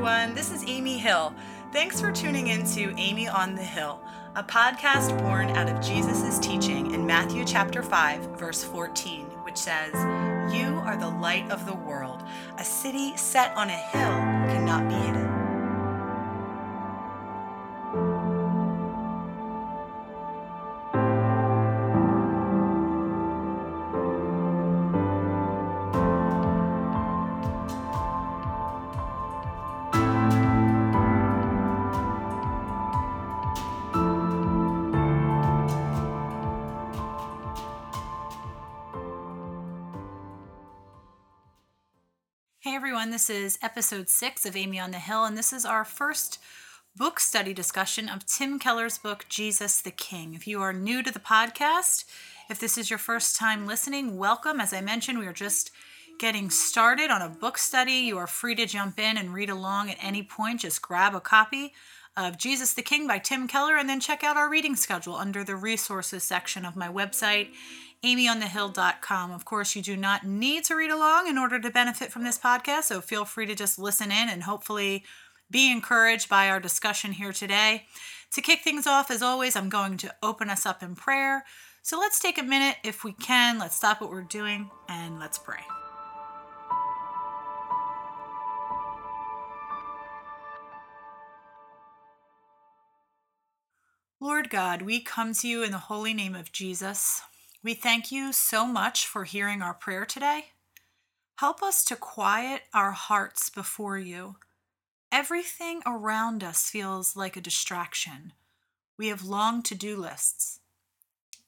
everyone. This is Amy Hill. Thanks for tuning in to Amy on the Hill, a podcast born out of Jesus' teaching in Matthew chapter 5, verse 14, which says, You are the light of the world. A city set on a hill cannot be hidden. Is episode six of Amy on the Hill, and this is our first book study discussion of Tim Keller's book, Jesus the King. If you are new to the podcast, if this is your first time listening, welcome. As I mentioned, we are just getting started on a book study. You are free to jump in and read along at any point. Just grab a copy of Jesus the King by Tim Keller and then check out our reading schedule under the resources section of my website amyonthehill.com. Of course, you do not need to read along in order to benefit from this podcast, so feel free to just listen in and hopefully be encouraged by our discussion here today. To kick things off, as always, I'm going to open us up in prayer. So let's take a minute if we can. Let's stop what we're doing and let's pray. Lord God, we come to you in the holy name of Jesus. We thank you so much for hearing our prayer today. Help us to quiet our hearts before you. Everything around us feels like a distraction. We have long to do lists.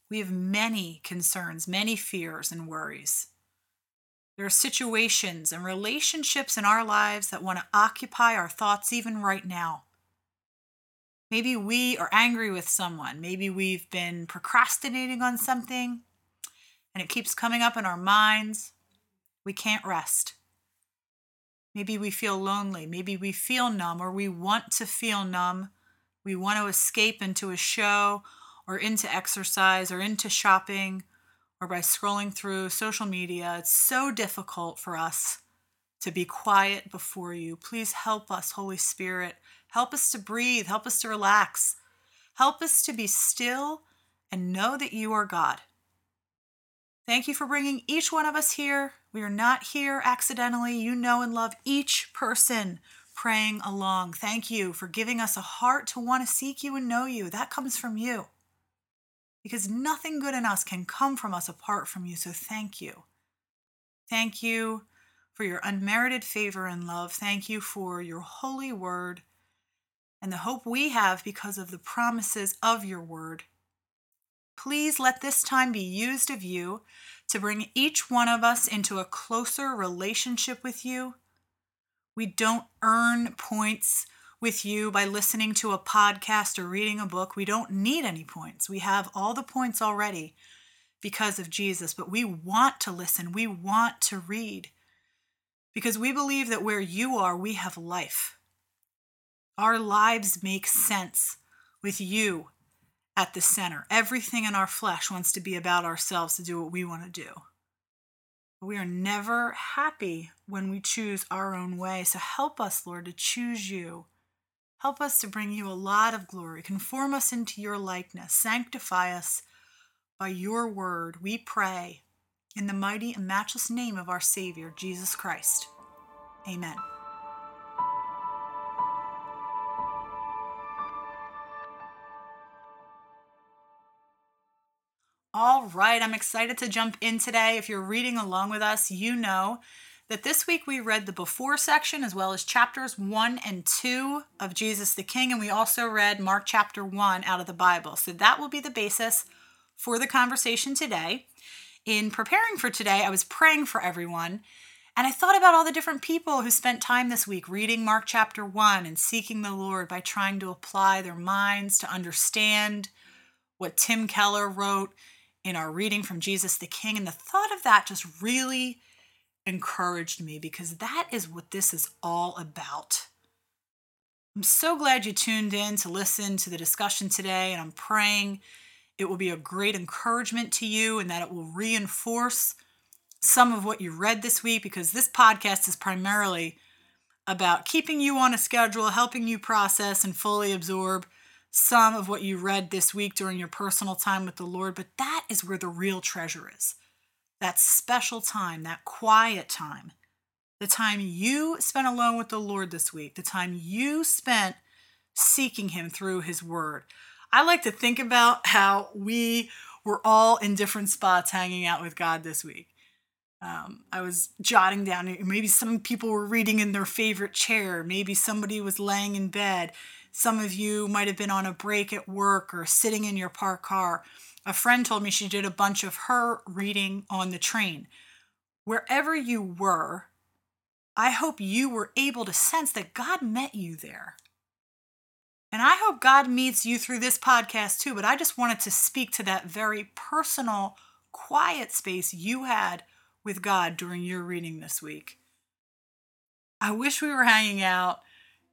We have many concerns, many fears and worries. There are situations and relationships in our lives that want to occupy our thoughts even right now. Maybe we are angry with someone. Maybe we've been procrastinating on something and it keeps coming up in our minds. We can't rest. Maybe we feel lonely. Maybe we feel numb or we want to feel numb. We want to escape into a show or into exercise or into shopping or by scrolling through social media. It's so difficult for us to be quiet before you. Please help us, Holy Spirit. Help us to breathe. Help us to relax. Help us to be still and know that you are God. Thank you for bringing each one of us here. We are not here accidentally. You know and love each person praying along. Thank you for giving us a heart to want to seek you and know you. That comes from you. Because nothing good in us can come from us apart from you. So thank you. Thank you for your unmerited favor and love. Thank you for your holy word and the hope we have because of the promises of your word. Please let this time be used of you to bring each one of us into a closer relationship with you. We don't earn points with you by listening to a podcast or reading a book. We don't need any points. We have all the points already because of Jesus, but we want to listen. We want to read because we believe that where you are, we have life. Our lives make sense with you at the center. Everything in our flesh wants to be about ourselves to do what we want to do. We are never happy when we choose our own way. So help us, Lord, to choose you. Help us to bring you a lot of glory. Conform us into your likeness. Sanctify us by your word. We pray in the mighty and matchless name of our Savior, Jesus Christ. Amen. All right, I'm excited to jump in today. If you're reading along with us, you know that this week we read the before section as well as chapters 1 and 2 of Jesus the King, and we also read Mark chapter 1 out of the Bible. So that will be the basis for the conversation today. In preparing for today, I was praying for everyone, and I thought about all the different people who spent time this week reading Mark chapter 1 and seeking the Lord by trying to apply their minds to understand what Tim Keller wrote in our reading from Jesus the King. And the thought of that just really encouraged me because that is what this is all about. I'm so glad you tuned in to listen to the discussion today, and I'm praying it will be a great encouragement to you and that it will reinforce some of what you read this week because this podcast is primarily about keeping you on a schedule, helping you process and fully absorb some of what you read this week during your personal time with the Lord. But that is where the real treasure is that special time, that quiet time, the time you spent alone with the Lord this week, the time you spent seeking Him through His Word. I like to think about how we were all in different spots hanging out with God this week. Um, I was jotting down, maybe some people were reading in their favorite chair, maybe somebody was laying in bed. Some of you might have been on a break at work or sitting in your parked car. A friend told me she did a bunch of her reading on the train. Wherever you were, I hope you were able to sense that God met you there. And I hope God meets you through this podcast too, but I just wanted to speak to that very personal, quiet space you had with God during your reading this week. I wish we were hanging out,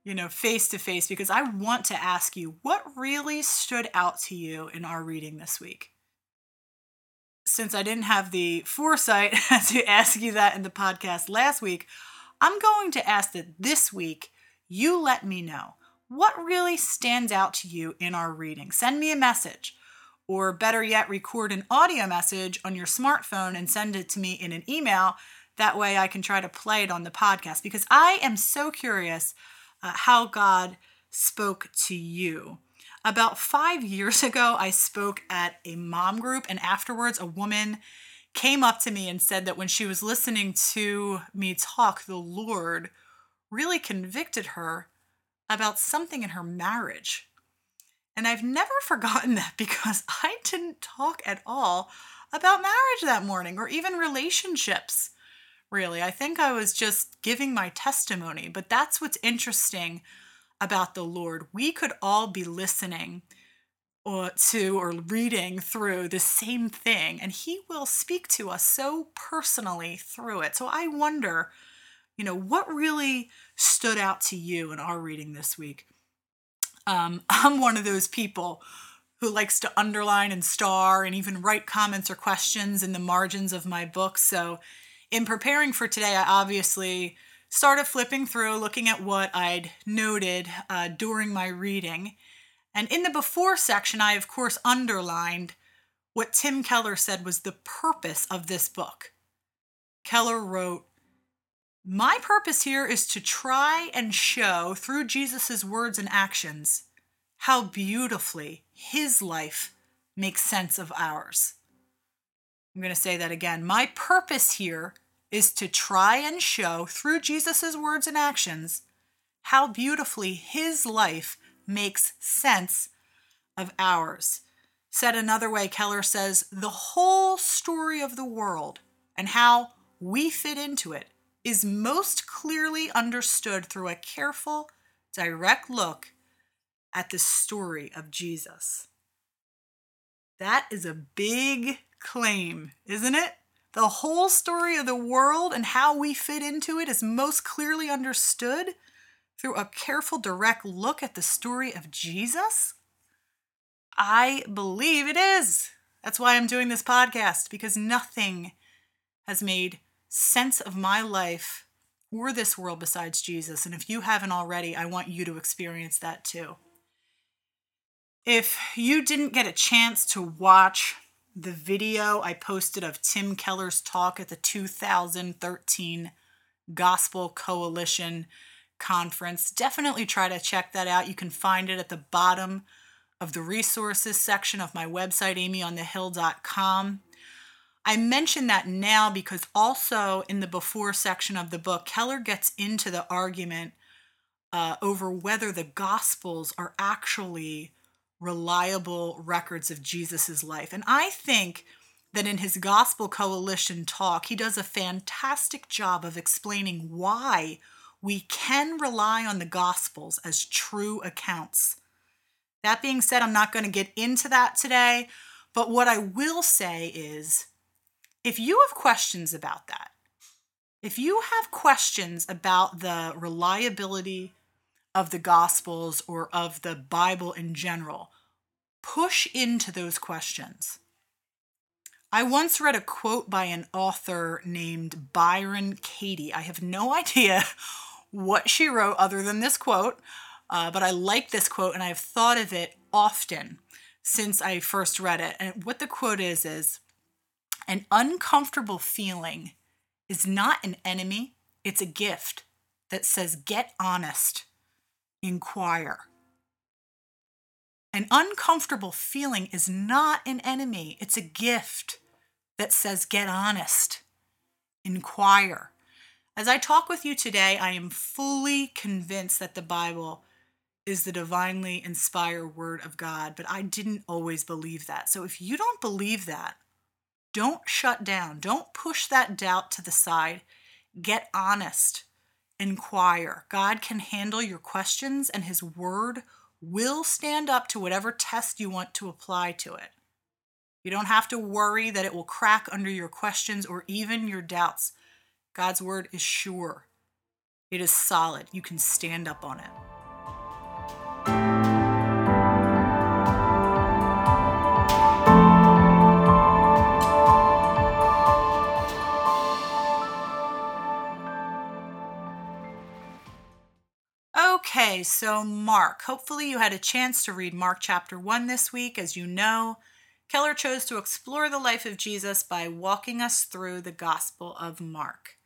you know, face to face because I want to ask you what really stood out to you in our reading this week. Since I didn't have the foresight to ask you that in the podcast last week, I'm going to ask that this week you let me know what really stands out to you in our reading. Send me a message or better yet, record an audio message on your smartphone and send it to me in an email. That way I can try to play it on the podcast because I am so curious uh, how God spoke to you. About five years ago, I spoke at a mom group, and afterwards, a woman came up to me and said that when she was listening to me talk, the Lord really convicted her about something in her marriage. And I've never forgotten that because I didn't talk at all about marriage that morning or even relationships, really. I think I was just giving my testimony. But that's what's interesting about the Lord. We could all be listening or to or reading through the same thing, and He will speak to us so personally through it. So I wonder, you know, what really stood out to you in our reading this week? Um, I'm one of those people who likes to underline and star and even write comments or questions in the margins of my books. So, in preparing for today, I obviously started flipping through, looking at what I'd noted uh, during my reading. And in the before section, I of course underlined what Tim Keller said was the purpose of this book. Keller wrote, my purpose here is to try and show through Jesus' words and actions how beautifully his life makes sense of ours. I'm going to say that again. My purpose here is to try and show through Jesus' words and actions how beautifully his life makes sense of ours. Said another way, Keller says the whole story of the world and how we fit into it is most clearly understood through a careful, direct look at the story of Jesus. That is a big claim, isn't it? The whole story of the world and how we fit into it is most clearly understood through a careful, direct look at the story of Jesus? I believe it is. That's why I'm doing this podcast, because nothing has made sense of my life or this world besides Jesus. And if you haven't already, I want you to experience that too. If you didn't get a chance to watch the video I posted of Tim Keller's talk at the 2013 Gospel Coalition Conference, definitely try to check that out. You can find it at the bottom of the resources section of my website, amyonthehill.com. I mention that now because also in the before section of the book, Keller gets into the argument uh, over whether the Gospels are actually reliable records of Jesus's life. And I think that in his Gospel Coalition talk, he does a fantastic job of explaining why we can rely on the Gospels as true accounts. That being said, I'm not going to get into that today, but what I will say is if you have questions about that, if you have questions about the reliability of the Gospels or of the Bible in general, push into those questions. I once read a quote by an author named Byron Katie. I have no idea what she wrote other than this quote, uh, but I like this quote and I've thought of it often since I first read it. And what the quote is is an uncomfortable feeling is not an enemy, it's a gift that says, get honest, inquire. An uncomfortable feeling is not an enemy, it's a gift that says, get honest, inquire. As I talk with you today, I am fully convinced that the Bible is the divinely inspired word of God, but I didn't always believe that. So if you don't believe that, don't shut down. Don't push that doubt to the side. Get honest. Inquire. God can handle your questions, and His word will stand up to whatever test you want to apply to it. You don't have to worry that it will crack under your questions or even your doubts. God's word is sure, it is solid. You can stand up on it. So Mark. Hopefully, you had a chance to read Mark chapter 1 this week. As you know, Keller chose to explore the life of Jesus by walking us through the Gospel of Mark.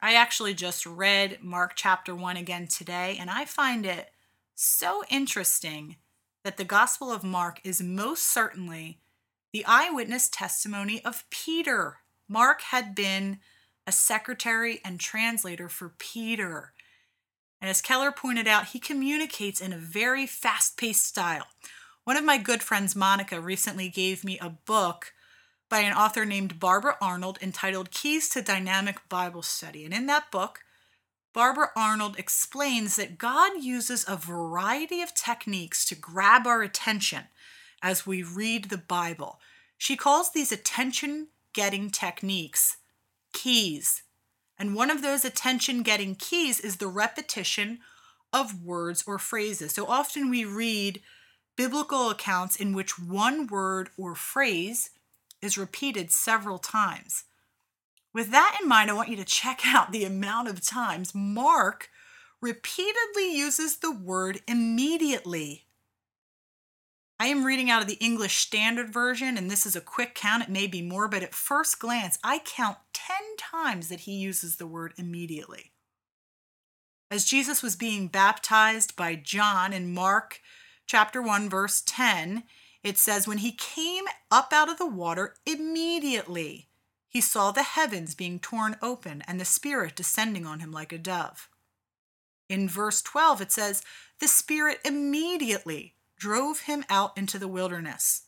I actually just read Mark chapter 1 again today, and I find it so interesting that the Gospel of Mark is most certainly the eyewitness testimony of Peter. Mark had been a secretary and translator for Peter. And as Keller pointed out, he communicates in a very fast paced style. One of my good friends, Monica, recently gave me a book by an author named Barbara Arnold entitled Keys to Dynamic Bible Study. And in that book, Barbara Arnold explains that God uses a variety of techniques to grab our attention as we read the Bible. She calls these attention getting techniques keys. And one of those attention getting keys is the repetition of words or phrases. So often we read biblical accounts in which one word or phrase is repeated several times. With that in mind, I want you to check out the amount of times Mark repeatedly uses the word immediately I am reading out of the English Standard Version, and this is a quick count. It may be more, but at first glance, I count 10 times that he uses the word immediately. As Jesus was being baptized by John in Mark chapter 1, verse 10, it says, When he came up out of the water, immediately he saw the heavens being torn open and the Spirit descending on him like a dove. In verse 12, it says, The Spirit immediately drove him out into the wilderness.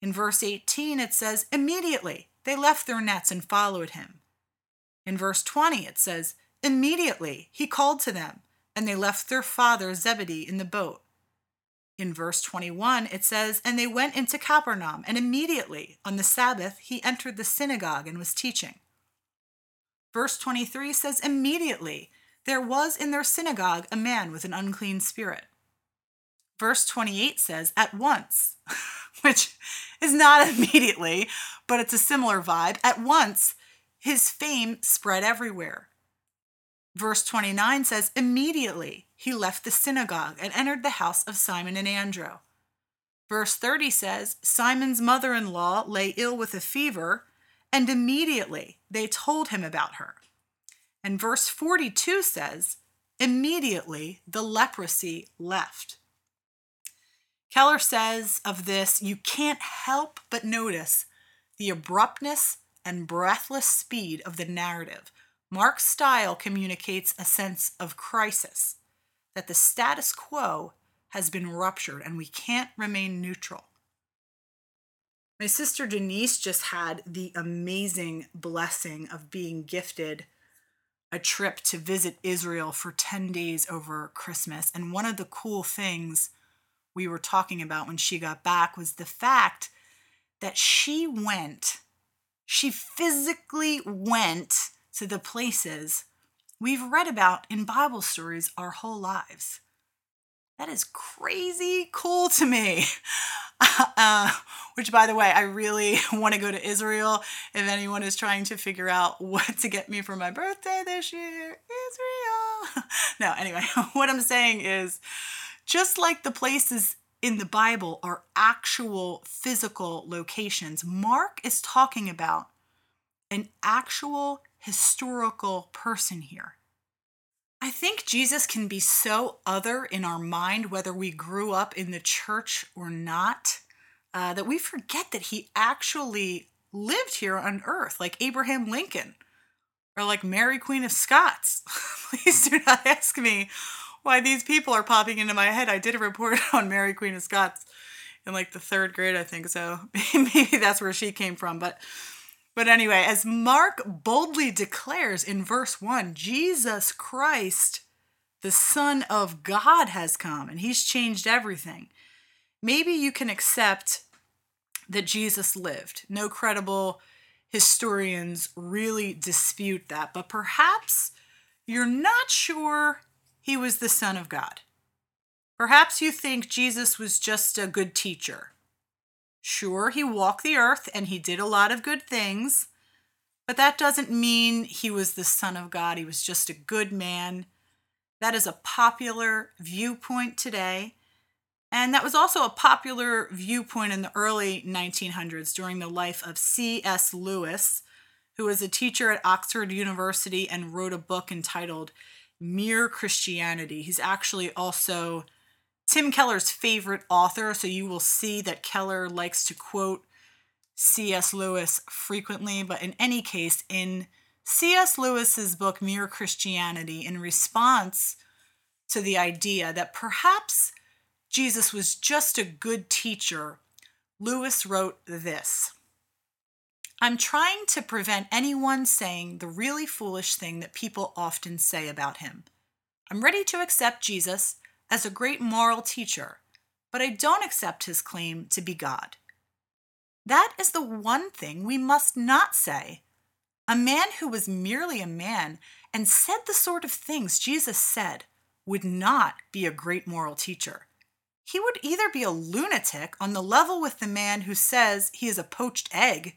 In verse 18, it says, Immediately they left their nets and followed him. In verse 20, it says, Immediately he called to them, and they left their father Zebedee in the boat. In verse 21, it says, And they went into Capernaum, and immediately on the Sabbath he entered the synagogue and was teaching. Verse 23 says, Immediately there was in their synagogue a man with an unclean spirit verse 28 says at once, which is not immediately, but it's a similar vibe. At once, his fame spread everywhere. Verse 29 says, Immediately he left the synagogue and entered the house of Simon and Andrew. Verse 30 says, Simon's mother in law lay ill with a fever, and immediately they told him about her. And verse 42 says, Immediately the leprosy left. Keller says of this, you can't help but notice the abruptness and breathless speed of the narrative. Mark's style communicates a sense of crisis, that the status quo has been ruptured and we can't remain neutral. My sister Denise just had the amazing blessing of being gifted a trip to visit Israel for 10 days over Christmas. And one of the cool things we were talking about when she got back was the fact that she went, she physically went to the places we've read about in Bible stories our whole lives. That is crazy cool to me. uh, which, by the way, I really want to go to Israel. If anyone is trying to figure out what to get me for my birthday this year, Israel. no, anyway, what I'm saying is just like the places in the Bible are actual physical locations, Mark is talking about an actual historical person here. I think Jesus can be so other in our mind, whether we grew up in the church or not, uh, that we forget that he actually lived here on earth, like Abraham Lincoln or like Mary, Queen of Scots. Please do not ask me why these people are popping into my head. I did a report on Mary, Queen of Scots in like the third grade, I think. So maybe that's where she came from. But but anyway, as Mark boldly declares in verse 1, Jesus Christ, the Son of God, has come and he's changed everything. Maybe you can accept that Jesus lived. No credible historians really dispute that, but perhaps you're not sure he was the Son of God. Perhaps you think Jesus was just a good teacher Sure, he walked the earth and he did a lot of good things, but that doesn't mean he was the Son of God. He was just a good man. That is a popular viewpoint today. And that was also a popular viewpoint in the early 1900s during the life of C.S. Lewis, who was a teacher at Oxford University and wrote a book entitled Mere Christianity. He's actually also Tim Keller's favorite author, so you will see that Keller likes to quote C.S. Lewis frequently, but in any case, in C.S. Lewis's book Mere Christianity, in response to the idea that perhaps Jesus was just a good teacher, Lewis wrote this. I'm trying to prevent anyone saying the really foolish thing that people often say about him. I'm ready to accept Jesus as a great moral teacher, but I don't accept his claim to be God. That is the one thing we must not say. A man who was merely a man and said the sort of things Jesus said would not be a great moral teacher. He would either be a lunatic on the level with the man who says he is a poached egg,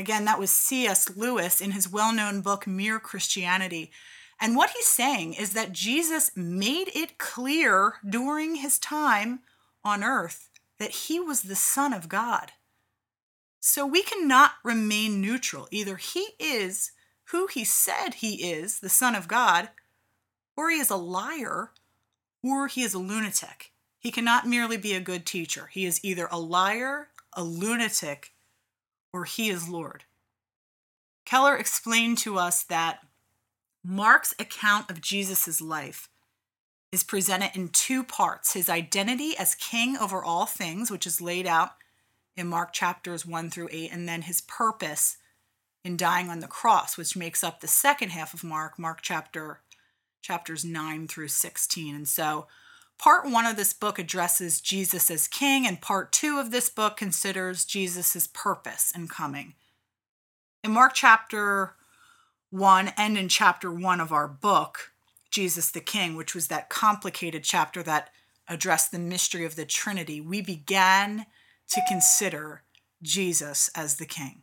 Again, that was C.S. Lewis in his well known book, Mere Christianity, and what he's saying is that Jesus made it clear during his time on earth that he was the Son of God. So we cannot remain neutral. Either he is who he said he is, the Son of God, or he is a liar, or he is a lunatic. He cannot merely be a good teacher. He is either a liar, a lunatic, or he is Lord. Keller explained to us that Mark's account of Jesus' life is presented in two parts his identity as king over all things, which is laid out in Mark chapters 1 through 8, and then his purpose in dying on the cross, which makes up the second half of Mark, Mark chapter chapters 9 through 16. And so part 1 of this book addresses Jesus as king and part 2 of this book considers Jesus' purpose in coming. In Mark chapter 1 and in chapter 1 of our book, Jesus the King, which was that complicated chapter that addressed the mystery of the Trinity, we began to consider Jesus as the King,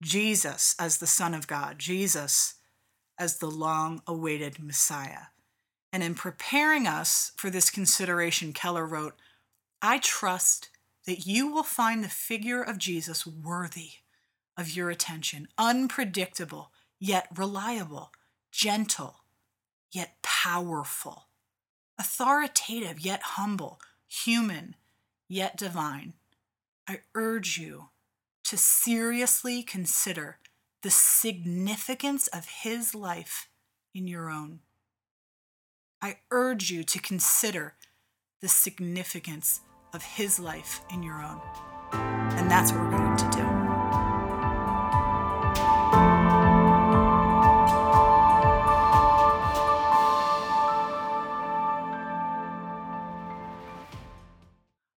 Jesus as the Son of God, Jesus as the long awaited Messiah. And in preparing us for this consideration, Keller wrote, I trust that you will find the figure of Jesus worthy of your attention, unpredictable yet reliable, gentle, yet powerful, authoritative, yet humble, human, yet divine. I urge you to seriously consider the significance of his life in your own. I urge you to consider the significance of His life in your own. And that's what we're going to do.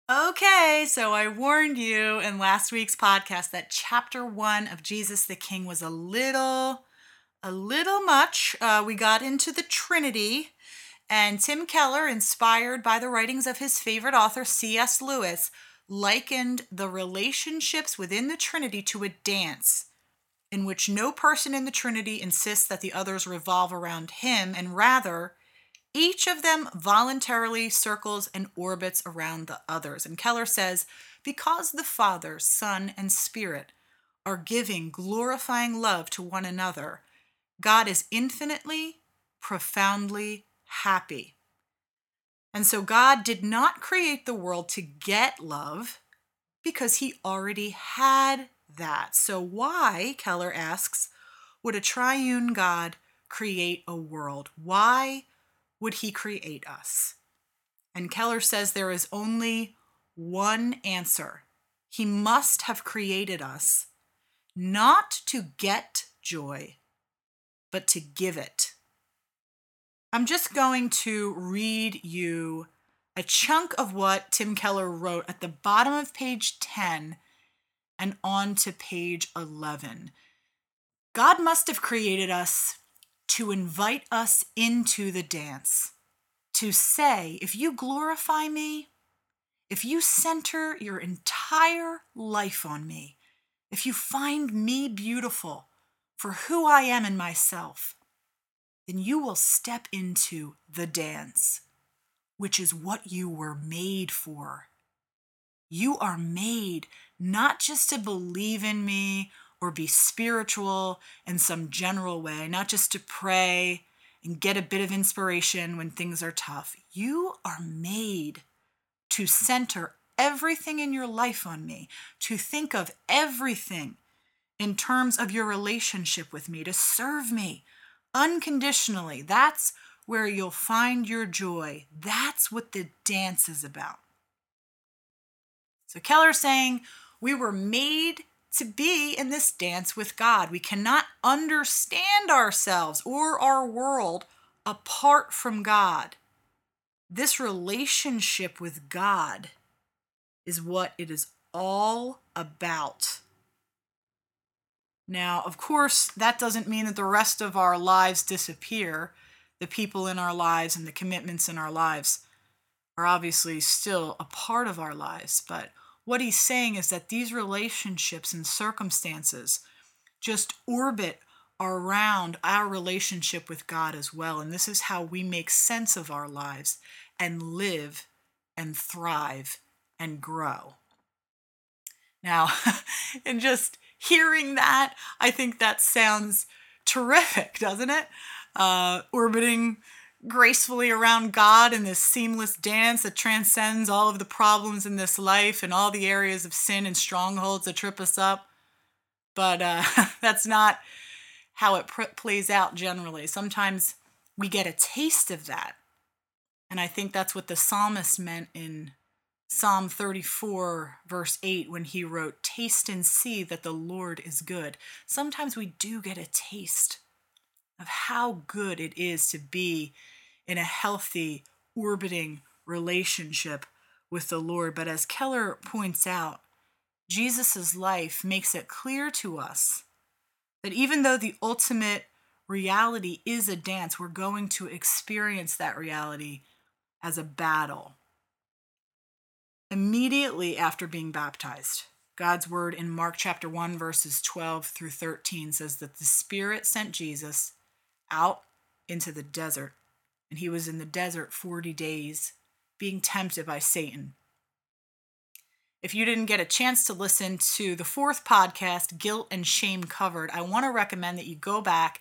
Okay, so I warned you in last week's podcast that chapter one of Jesus the King was a little, a little much. Uh, we got into the Trinity, and Tim Keller, inspired by the writings of his favorite author, C.S. Lewis, likened the relationships within the Trinity to a dance in which no person in the Trinity insists that the others revolve around him, and rather, each of them voluntarily circles and orbits around the others. And Keller says, because the Father, Son, and Spirit are giving glorifying love to one another, God is infinitely, profoundly happy. And so God did not create the world to get love because he already had that. So, why, Keller asks, would a triune God create a world? Why would he create us? And Keller says there is only one answer. He must have created us not to get joy, but to give it. I'm just going to read you a chunk of what Tim Keller wrote at the bottom of page 10 and on to page 11. God must have created us to invite us into the dance, to say, if you glorify me, if you center your entire life on me, if you find me beautiful for who I am in myself, then you will step into the dance, which is what you were made for. You are made not just to believe in me or be spiritual in some general way, not just to pray and get a bit of inspiration when things are tough. You are made to center everything in your life on me, to think of everything in terms of your relationship with me, to serve me unconditionally. That's where you'll find your joy. That's what the dance is about. So Keller's saying we were made to be in this dance with God. We cannot understand ourselves or our world apart from God. This relationship with God is what it is all about. Now, of course, that doesn't mean that the rest of our lives disappear. The people in our lives and the commitments in our lives are obviously still a part of our lives, but what he's saying is that these relationships and circumstances just orbit around our relationship with God as well. And this is how we make sense of our lives and live and thrive and grow. Now, and just hearing that, I think that sounds terrific, doesn't it? Uh, orbiting gracefully around God in this seamless dance that transcends all of the problems in this life and all the areas of sin and strongholds that trip us up. But uh, that's not how it pr- plays out generally. Sometimes we get a taste of that. And I think that's what the psalmist meant in Psalm 34, verse 8, when he wrote, Taste and see that the Lord is good. Sometimes we do get a taste of how good it is to be in a healthy, orbiting relationship with the Lord. But as Keller points out, Jesus' life makes it clear to us that even though the ultimate reality is a dance, we're going to experience that reality as a battle. Immediately after being baptized, God's word in Mark chapter 1, verses 12 through 13 says that the Spirit sent Jesus out into the desert and he was in the desert 40 days, being tempted by Satan. If you didn't get a chance to listen to the fourth podcast, Guilt and Shame Covered, I want to recommend that you go back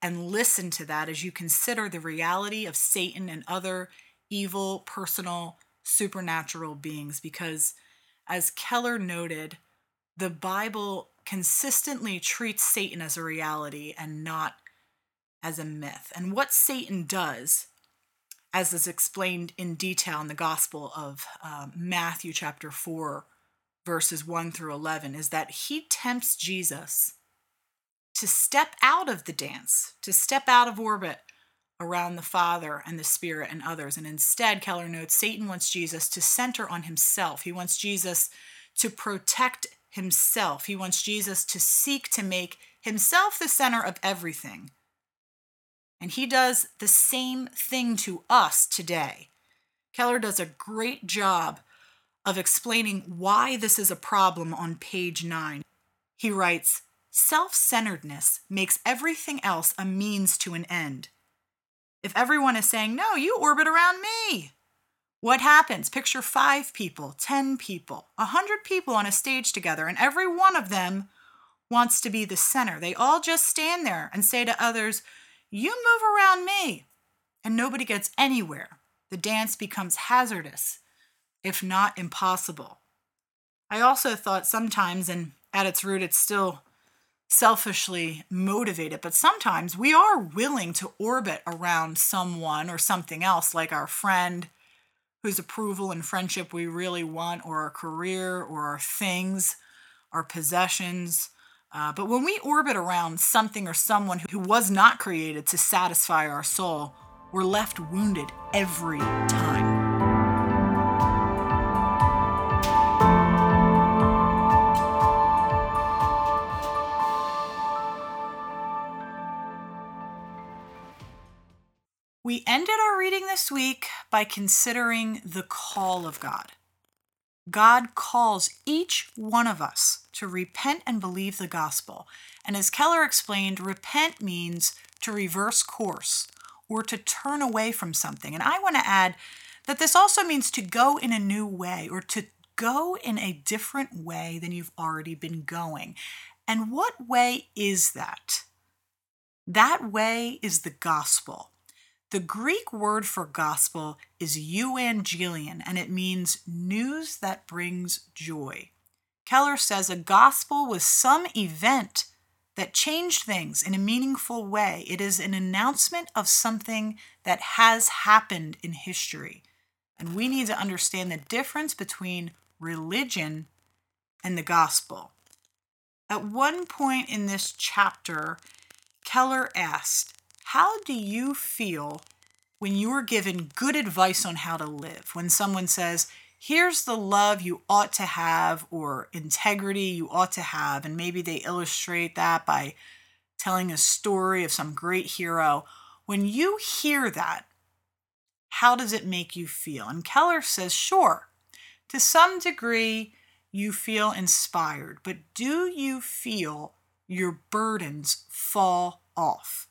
and listen to that as you consider the reality of Satan and other evil, personal, supernatural beings. Because, as Keller noted, the Bible consistently treats Satan as a reality and not as a myth. And what Satan does as is explained in detail in the Gospel of um, Matthew, chapter 4, verses 1 through 11, is that he tempts Jesus to step out of the dance, to step out of orbit around the Father and the Spirit and others. And instead, Keller notes, Satan wants Jesus to center on himself. He wants Jesus to protect himself. He wants Jesus to seek to make himself the center of everything. And he does the same thing to us today. Keller does a great job of explaining why this is a problem on page 9. He writes Self centeredness makes everything else a means to an end. If everyone is saying, No, you orbit around me, what happens? Picture five people, 10 people, 100 people on a stage together, and every one of them wants to be the center. They all just stand there and say to others, You move around me. And nobody gets anywhere. The dance becomes hazardous, if not impossible. I also thought sometimes, and at its root, it's still selfishly motivated, but sometimes we are willing to orbit around someone or something else, like our friend whose approval and friendship we really want, or our career, or our things, our possessions. Uh, but when we orbit around something or someone who was not created to satisfy our soul, we're left wounded every time. We ended our reading this week by considering the call of God. God calls each one of us to repent and believe the gospel. And as Keller explained, repent means to reverse course or to turn away from something. And I want to add that this also means to go in a new way or to go in a different way than you've already been going. And what way is that? That way is the gospel. The Greek word for gospel is euangelion, and it means news that brings joy. Keller says a gospel was some event that changed things in a meaningful way. It is an announcement of something that has happened in history. And we need to understand the difference between religion and the gospel. At one point in this chapter, Keller asked, how do you feel when you're given good advice on how to live? When someone says, here's the love you ought to have or integrity you ought to have, and maybe they illustrate that by telling a story of some great hero. When you hear that, how does it make you feel? And Keller says, sure, to some degree, you feel inspired, but do you feel your burdens fall off?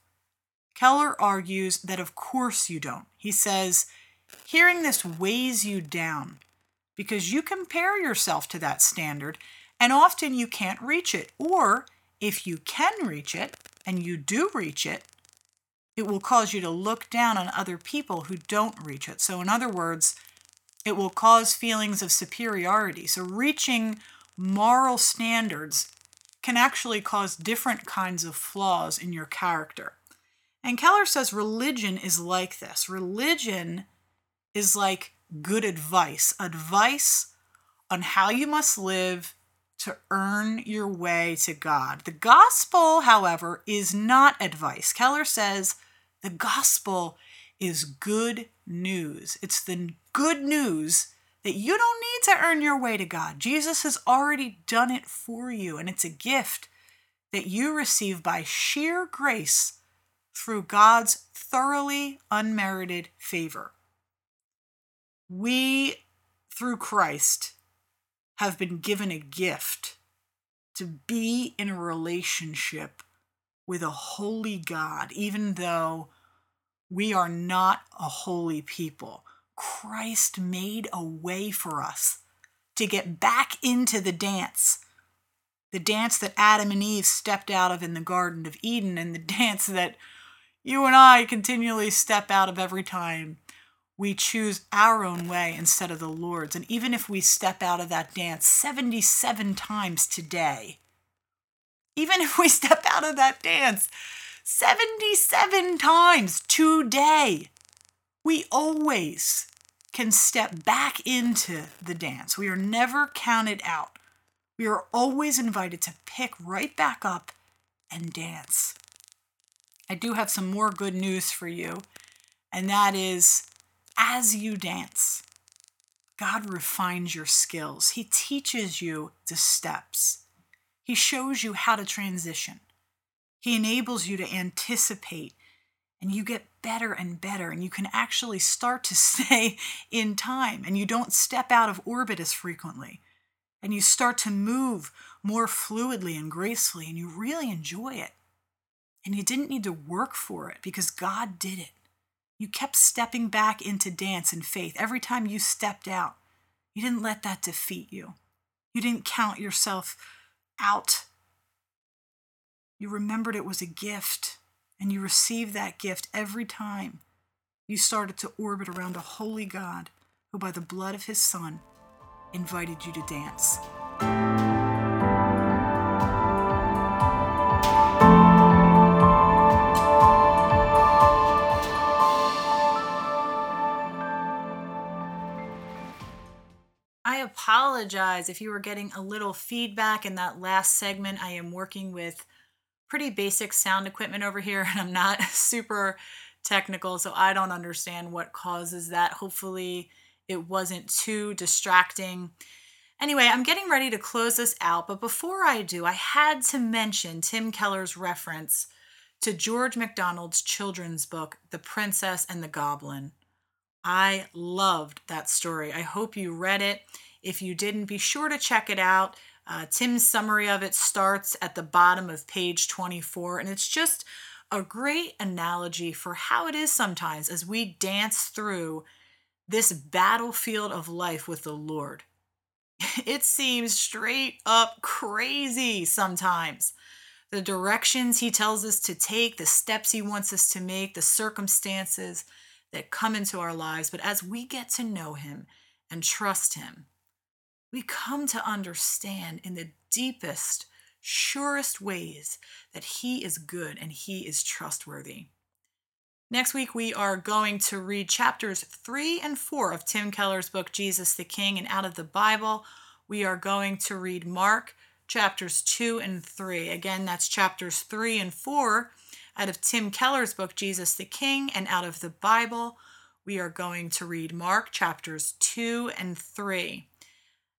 Keller argues that of course you don't. He says, hearing this weighs you down because you compare yourself to that standard and often you can't reach it. Or if you can reach it and you do reach it, it will cause you to look down on other people who don't reach it. So, in other words, it will cause feelings of superiority. So, reaching moral standards can actually cause different kinds of flaws in your character. And Keller says religion is like this religion is like good advice, advice on how you must live to earn your way to God. The gospel, however, is not advice. Keller says the gospel is good news. It's the good news that you don't need to earn your way to God. Jesus has already done it for you, and it's a gift that you receive by sheer grace through God's thoroughly unmerited favor. We, through Christ, have been given a gift to be in a relationship with a holy God, even though we are not a holy people. Christ made a way for us to get back into the dance. The dance that Adam and Eve stepped out of in the Garden of Eden, and the dance that you and I continually step out of every time we choose our own way instead of the Lord's. And even if we step out of that dance 77 times today, even if we step out of that dance 77 times today, We always can step back into the dance. We are never counted out. We are always invited to pick right back up and dance. I do have some more good news for you, and that is as you dance, God refines your skills. He teaches you the steps. He shows you how to transition. He enables you to anticipate, and you get better and better, and you can actually start to stay in time, and you don't step out of orbit as frequently, and you start to move more fluidly and gracefully, and you really enjoy it. And you didn't need to work for it because God did it. You kept stepping back into dance and faith every time you stepped out. You didn't let that defeat you. You didn't count yourself out. You remembered it was a gift, and you received that gift every time you started to orbit around a holy God who, by the blood of his Son, invited you to dance. Apologize if you were getting a little feedback in that last segment. I am working with pretty basic sound equipment over here, and I'm not super technical, so I don't understand what causes that. Hopefully, it wasn't too distracting. Anyway, I'm getting ready to close this out, but before I do, I had to mention Tim Keller's reference to George MacDonald's children's book, The Princess and the Goblin. I loved that story. I hope you read it. If you didn't, be sure to check it out. Uh, Tim's summary of it starts at the bottom of page 24, and it's just a great analogy for how it is sometimes as we dance through this battlefield of life with the Lord. It seems straight up crazy sometimes. The directions He tells us to take, the steps He wants us to make, the circumstances that come into our lives. But as we get to know Him and trust Him, we come to understand in the deepest, surest ways that He is good and He is trustworthy. Next week, we are going to read chapters three and four of Tim Keller's book, Jesus the King, and out of the Bible, we are going to read Mark chapters two and three. Again, that's chapters three and four out of Tim Keller's book, Jesus the King, and out of the Bible, we are going to read Mark chapters two and three.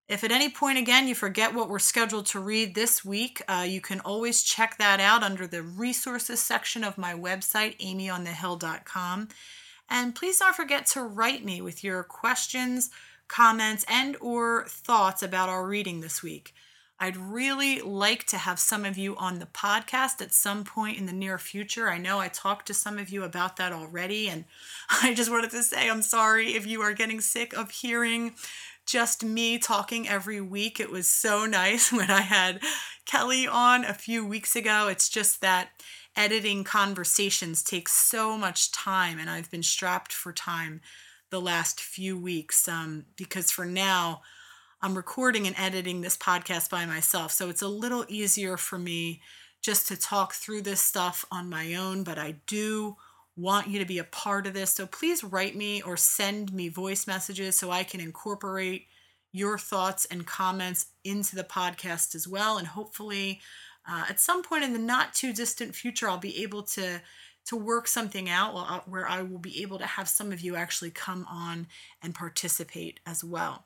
If at any point again you forget what we're scheduled to read this week, uh, you can always check that out under the resources section of my website, amyonthehill.com. And please don't forget to write me with your questions, comments, and or thoughts about our reading this week. I'd really like to have some of you on the podcast at some point in the near future. I know I talked to some of you about that already, and I just wanted to say I'm sorry if you are getting sick of hearing just me talking every week. It was so nice when I had Kelly on a few weeks ago. It's just that editing conversations takes so much time, and I've been strapped for time the last few weeks um, because for now, I'm recording and editing this podcast by myself. So it's a little easier for me just to talk through this stuff on my own, but I do want you to be a part of this. So please write me or send me voice messages so I can incorporate your thoughts and comments into the podcast as well. And hopefully, uh, at some point in the not too distant future, I'll be able to to work something out where I will be able to have some of you actually come on and participate as well.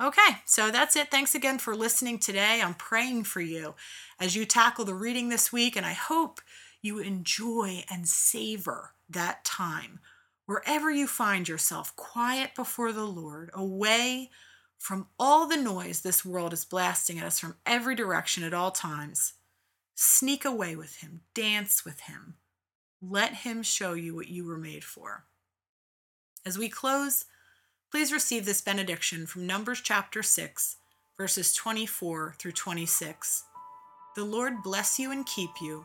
Okay, so that's it. Thanks again for listening today. I'm praying for you as you tackle the reading this week, and I hope you enjoy and savor that time. Wherever you find yourself, quiet before the Lord, away from all the noise this world is blasting at us from every direction at all times. Sneak away with Him, dance with Him. Let Him show you what you were made for. As we close, please receive this benediction from Numbers chapter 6, verses 24 through 26. The Lord bless you and keep you.